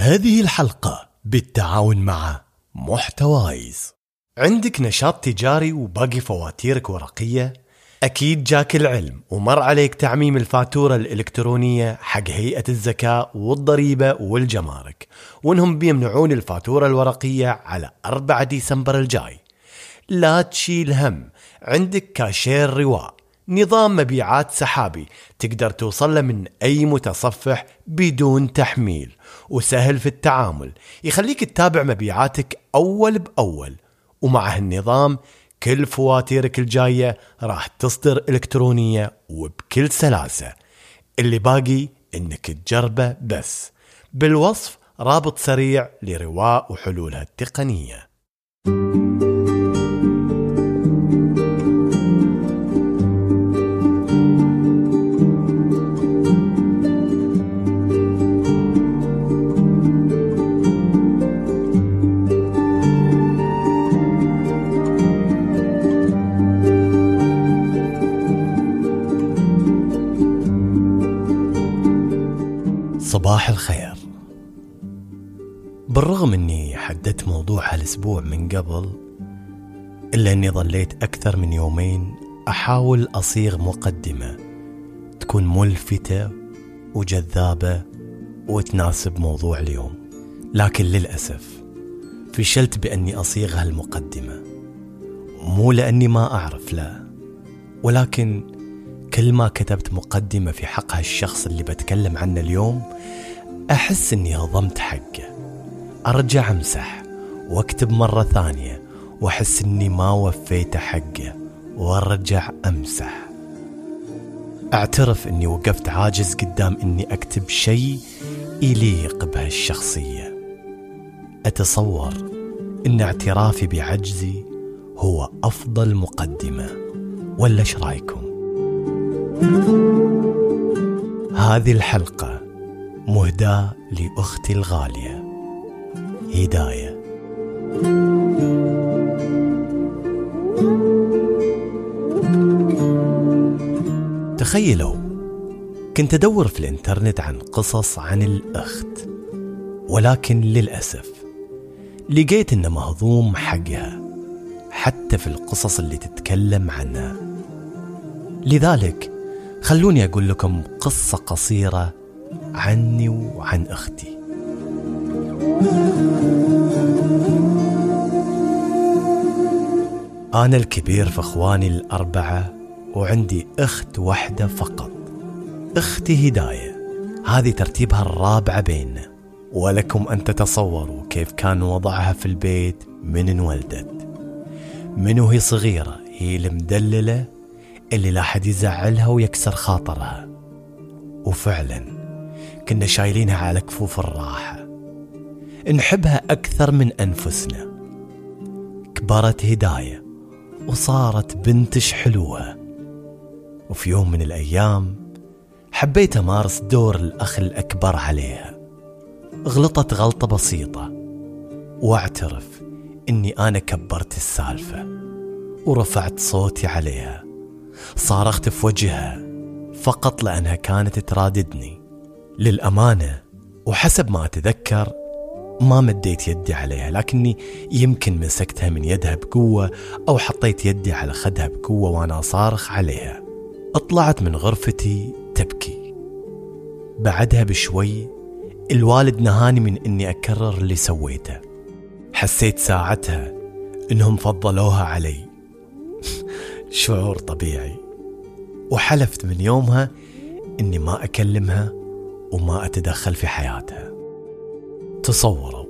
هذه الحلقة بالتعاون مع محتوايز. عندك نشاط تجاري وباقي فواتيرك ورقية؟ أكيد جاك العلم ومر عليك تعميم الفاتورة الإلكترونية حق هيئة الزكاة والضريبة والجمارك وإنهم بيمنعون الفاتورة الورقية على 4 ديسمبر الجاي. لا تشيل هم عندك كاشير رواء نظام مبيعات سحابي تقدر توصل له من أي متصفح بدون تحميل وسهل في التعامل يخليك تتابع مبيعاتك أول بأول ومع هالنظام كل فواتيرك الجاية راح تصدر إلكترونية وبكل سلاسة. اللي باقي إنك تجربه بس. بالوصف رابط سريع لرواء وحلولها التقنية. الخير. بالرغم إني حددت موضوع هالأسبوع من قبل إلا إني ظليت أكثر من يومين أحاول أصيغ مقدمة تكون ملفتة وجذابة وتناسب موضوع اليوم. لكن للأسف فشلت بأني أصيغ هالمقدمة. مو لأني ما أعرف لا. ولكن كل ما كتبت مقدمة في حق هالشخص اللي بتكلم عنه اليوم أحس إني هضمت حقه. أرجع أمسح وأكتب مرة ثانية وأحس إني ما وفيت حقه وأرجع أمسح. أعترف إني وقفت عاجز قدام إني أكتب شيء يليق بهالشخصية. أتصور إن اعترافي بعجزي هو أفضل مقدمة. ولا إيش رأيكم؟ هذه الحلقة مهداة لأختي الغالية. هداية. تخيلوا كنت أدور في الإنترنت عن قصص عن الأخت ولكن للأسف لقيت إنه مهضوم حقها حتى في القصص اللي تتكلم عنها. لذلك خلوني أقول لكم قصة قصيرة عني وعن أختي. أنا الكبير في إخواني الأربعة وعندي أخت واحدة فقط. أختي هداية. هذه ترتيبها الرابعة بيننا. ولكم أن تتصوروا كيف كان وضعها في البيت من انولدت. من وهي صغيرة؟ هي المدللة اللي لا حد يزعلها ويكسر خاطرها. وفعلا كنا شايلينها على كفوف الراحة. نحبها أكثر من أنفسنا. كبرت هداية وصارت بنتش حلوة وفي يوم من الأيام حبيت أمارس دور الأخ الأكبر عليها. غلطت غلطة بسيطة. واعترف إني أنا كبرت السالفة. ورفعت صوتي عليها. صارخت في وجهها فقط لأنها كانت تراددني. للأمانة وحسب ما أتذكر ما مديت يدي عليها لكني يمكن مسكتها من يدها بقوة أو حطيت يدي على خدها بقوة وأنا صارخ عليها. طلعت من غرفتي تبكي. بعدها بشوي الوالد نهاني من إني أكرر اللي سويته. حسيت ساعتها إنهم فضلوها علي. شعور طبيعي. وحلفت من يومها إني ما أكلمها وما أتدخل في حياتها. تصوروا.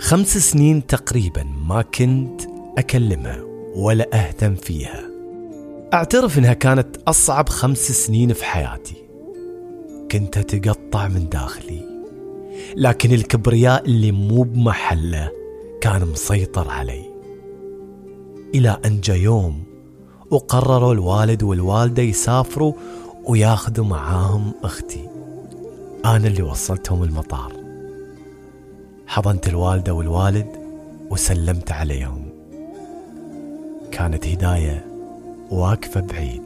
خمس سنين تقريبا ما كنت أكلمها ولا أهتم فيها. أعترف إنها كانت أصعب خمس سنين في حياتي. كنت أتقطع من داخلي. لكن الكبرياء اللي مو بمحله كان مسيطر علي. إلى أن جاء يوم وقرروا الوالد والوالدة يسافروا وياخذوا معاهم أختي. أنا اللي وصلتهم المطار. حضنت الوالدة والوالد وسلمت عليهم. كانت هداية واقفة بعيد.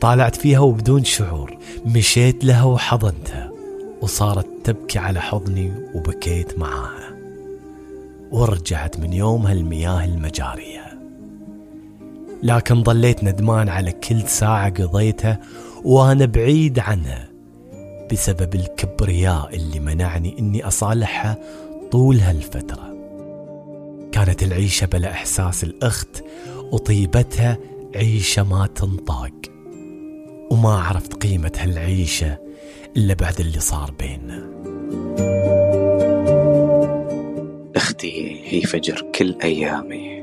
طالعت فيها وبدون شعور. مشيت لها وحضنتها. وصارت تبكي على حضني وبكيت معاها. ورجعت من يومها المياه المجارية. لكن ظليت ندمان على كل ساعة قضيتها وأنا بعيد عنها. بسبب الكبرياء اللي منعني إني أصالحها طول هالفترة. كانت العيشة بلا إحساس الأخت وطيبتها عيشة ما تنطاق وما عرفت قيمة هالعيشة إلا بعد اللي صار بيننا. أختي هي فجر كل أيامي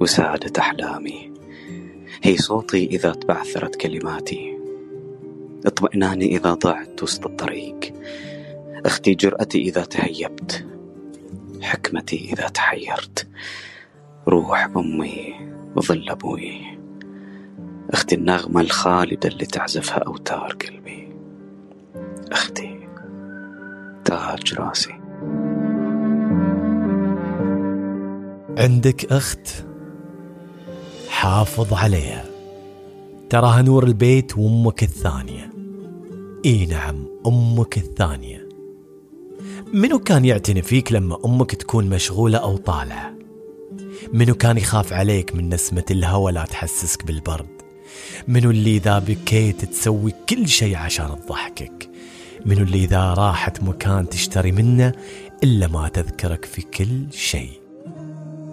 وسعادة أحلامي. هي صوتي إذا تبعثرت كلماتي. اطمئناني إذا ضعت وسط الطريق. أختي جرأتي إذا تهيبت. حكمتي إذا تحيرت. روح أمي وظل أبوي. أختي النغمة الخالدة اللي تعزفها أوتار قلبي. أختي تاج راسي. عندك أخت حافظ عليها. تراها نور البيت وأمك الثانية. إي نعم أمك الثانية. منو كان يعتني فيك لما أمك تكون مشغولة أو طالعة؟ منو كان يخاف عليك من نسمة الهوى لا تحسسك بالبرد؟ منو اللي إذا بكيت تسوي كل شيء عشان تضحكك؟ منو اللي إذا راحت مكان تشتري منه إلا ما تذكرك في كل شيء؟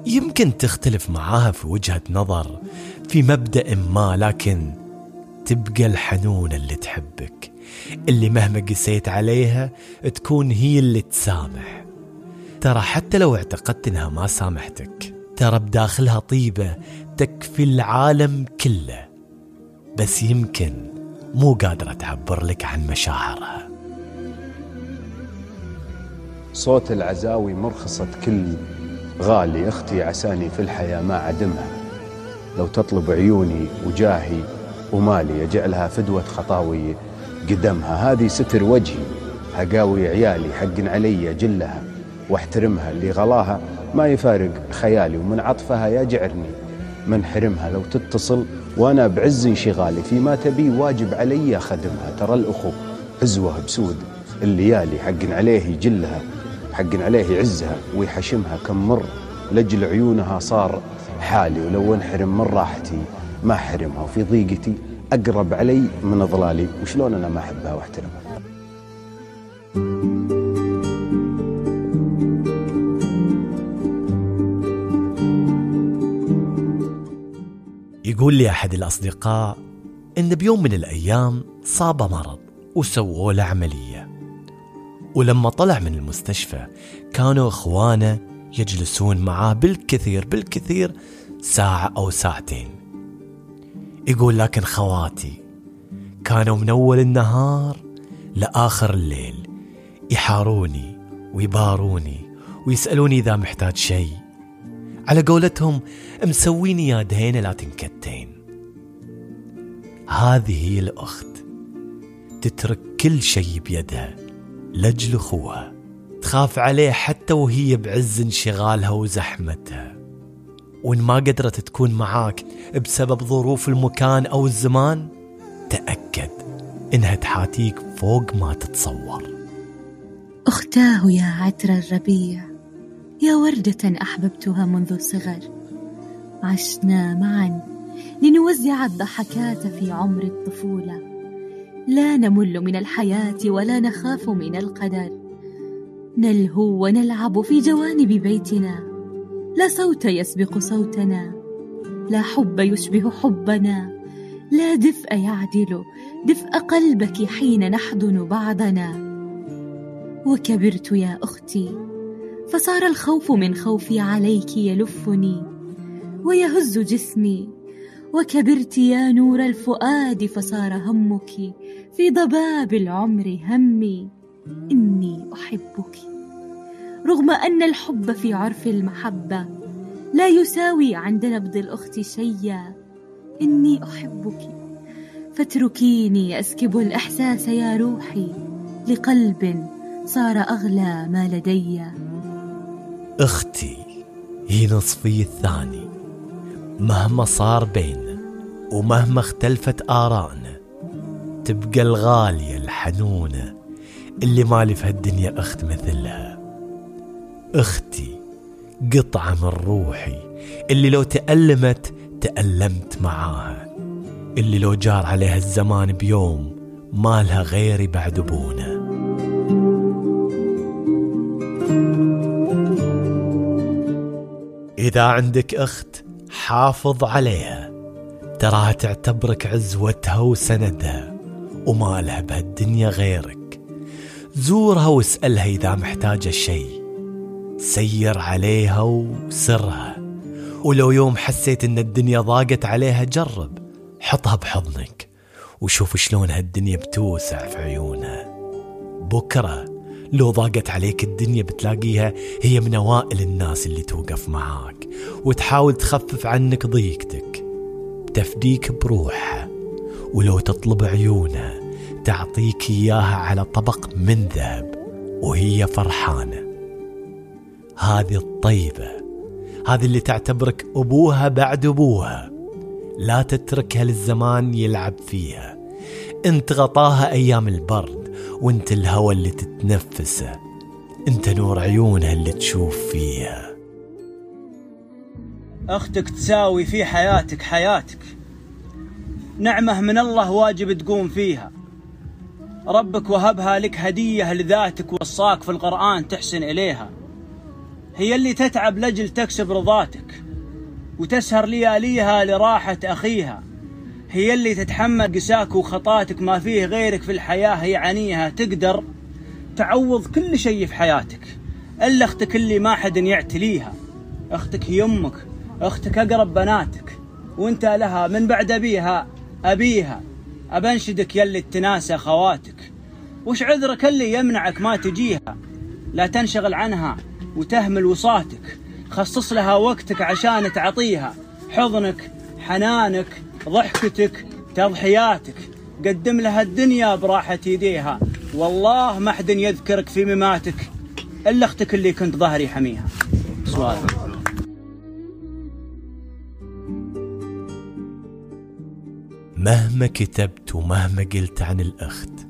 يمكن تختلف معاها في وجهة نظر في مبدأ ما لكن تبقى الحنونة اللي تحبك اللي مهما قسيت عليها تكون هي اللي تسامح. ترى حتى لو اعتقدت إنها ما سامحتك ترى بداخلها طيبة تكفي العالم كله بس يمكن مو قادرة تعبر لك عن مشاعرها. صوت العزاوي مرخصة كل غالي أختي عساني في الحياة ما عدمها. لو تطلب عيوني وجاهي ومالي أجعلها فدوة خطاوي قدمها هذه ستر وجهي. هقاوي عيالي حق علي جلها واحترمها اللي غلاها. ما يفارق خيالي ومن عطفها يجعرني. من حرمها لو تتصل وأنا بعز انشغالي. فيما تبي واجب علي خدمها. ترى الأخو عزوه بسود. الليالي حق عليه يجلها حق عليه يعزها ويحشمها كم مر. لجل عيونها صار حالي ولو انحرم من راحتي ما حرمها وفي ضيقتي أقرب علي من اضلالي وشلون أنا ما أحبها واحترمها يقول لي أحد الأصدقاء إن بيوم من الأيام صاب مرض وسووا له عملية. ولما طلع من المستشفى كانوا إخوانه يجلسون معاه بالكثير بالكثير ساعة أو ساعتين. يقول لكن خواتي كانوا من أول النهار لآخر الليل يحاروني ويباروني ويسألوني إذا محتاج شيء. على قولتهم مسويني يا دهينة لا تنكتين. هذه هي الأخت تترك كل شيء بيدها لأجل أخوها. تخاف عليه حتى وهي بعز انشغالها وزحمتها. وإن ما قدرت تكون معاك بسبب ظروف المكان أو الزمان تأكد إنها تحاتيك فوق ما تتصور. أختاه يا عطر الربيع يا وردة أحببتها منذ الصغر. عشنا معا لنوزع الضحكات في عمر الطفولة. لا نمل من الحياة ولا نخاف من القدر. نلهو ونلعب في جوانب بيتنا. لا صوت يسبق صوتنا. لا حب يشبه حبنا. لا دفء يعدل. دفء قلبك حين نحضن بعضنا. وكبرت يا أختي. فصار الخوف من خوفي عليك يلفني. ويهز جسمي. وكبرت يا نور الفؤاد فصار همك في ضباب العمر همي. إني أحبك. رغم أن الحب في عرف المحبة لا يساوي عند نبض الأخت شيئا إني أحبك. فاتركيني أسكب الإحساس يا روحي لقلب صار أغلى ما لدي. أختي هي نصفي الثاني. مهما صار بيننا ومهما اختلفت آرائنا تبقى الغالية الحنونة اللي مالي في هالدنيا أخت مثلها. أختي قطعة من روحي. اللي لو تألمت تألمت معاها. اللي لو جار عليها الزمان بيوم ما لها غيري بعد أبونا. إذا عندك أخت حافظ عليها. تراها تعتبرك عزوتها وسندها. وما لها بهالدنيا غيرك. زورها واسألها إذا محتاجة شيء. سير عليها وسرها. ولو يوم حسيت إن الدنيا ضاقت عليها جرب. حطها بحضنك. وشوف شلون هالدنيا بتوسع في عيونها. بكرة لو ضاقت عليك الدنيا بتلاقيها هي من أوائل الناس اللي توقف معاك. وتحاول تخفف عنك ضيقتك. تفديك بروحها. ولو تطلب عيونها. تعطيك إياها على طبق من ذهب وهي فرحانة. هذه الطيبة هذه اللي تعتبرك أبوها بعد أبوها. لا تتركها للزمان يلعب فيها. انت غطاها أيام البرد وإنت الهوى اللي تتنفسه. إنت نور عيونها اللي تشوف فيها. أختك تساوي في حياتك حياتك. نعمة من الله واجب تقوم فيها. ربك وهبها لك هدية لذاتك وصاك في القرآن تحسن إليها. هي اللي تتعب لجل تكسب رضاتك. وتسهر لياليها لراحة أخيها. هي اللي تتحمل قساك وخطاتك ما فيه غيرك في الحياة. هي عنيها تقدر تعوض كل شيء في حياتك. إلا أختك اللي ما حد يعتليها. أختك هي أمك. أختك أقرب بناتك. وأنت لها من بعد أبيها أبيها. أبنشدك يلي التناسى خواتك. وش عذرك اللي يمنعك ما تجيها؟ لا تنشغل عنها وتهمل وصاتك. خصص لها وقتك عشان تعطيها. حضنك حنانك ضحكتك تضحياتك. قدم لها الدنيا براحة يديها. والله ما حد يذكرك في مماتك إلا أختك اللي كنت ظهري حميها. سؤال. مهما كتبت ومهما قلت عن الأخت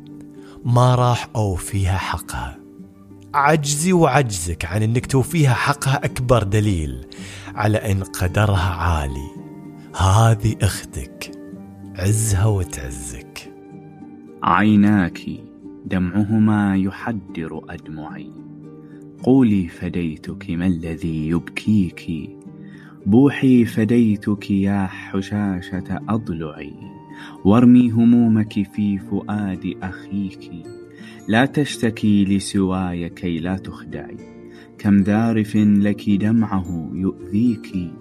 ما راح أوفيها حقها. عجزي وعجزك عن إنك توفيها حقها أكبر دليل على إن قدرها عالي. هذه أختك عزها وتعزك. عيناك دمعهما يحدر أدمعي. قولي فديتك ما الذي يبكيك؟ بوحي فديتك يا حشاشة أضلعي. وارمي همومك في فؤاد أخيك. لا تشتكي لسواي كي لا تخدعي. كم ذارف لك دمعه يؤذيك.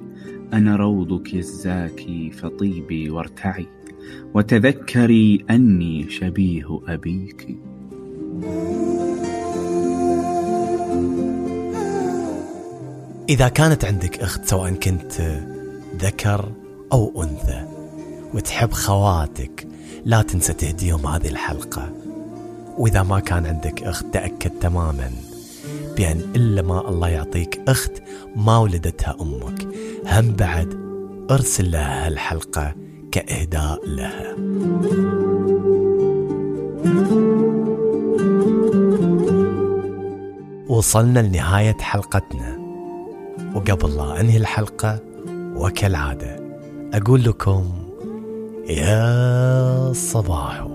أنا روضك الزاكي فطيبي وارتعي. وتذكري أني شبيه أبيك. إذا كانت عندك أخت سواء كنت ذكر أو أنثى وتحب خواتك. لا تنسى تهديهم هذه الحلقة. وإذا ما كان عندك أخت تأكد تماما بأن إلا ما الله يعطيك أخت ما ولدتها أمك. هم بعد أرسل لها هالحلقة كإهداء لها. وصلنا لنهاية حلقتنا. وقبل لا أنهي الحلقة وكالعادة أقول لكم يا صباح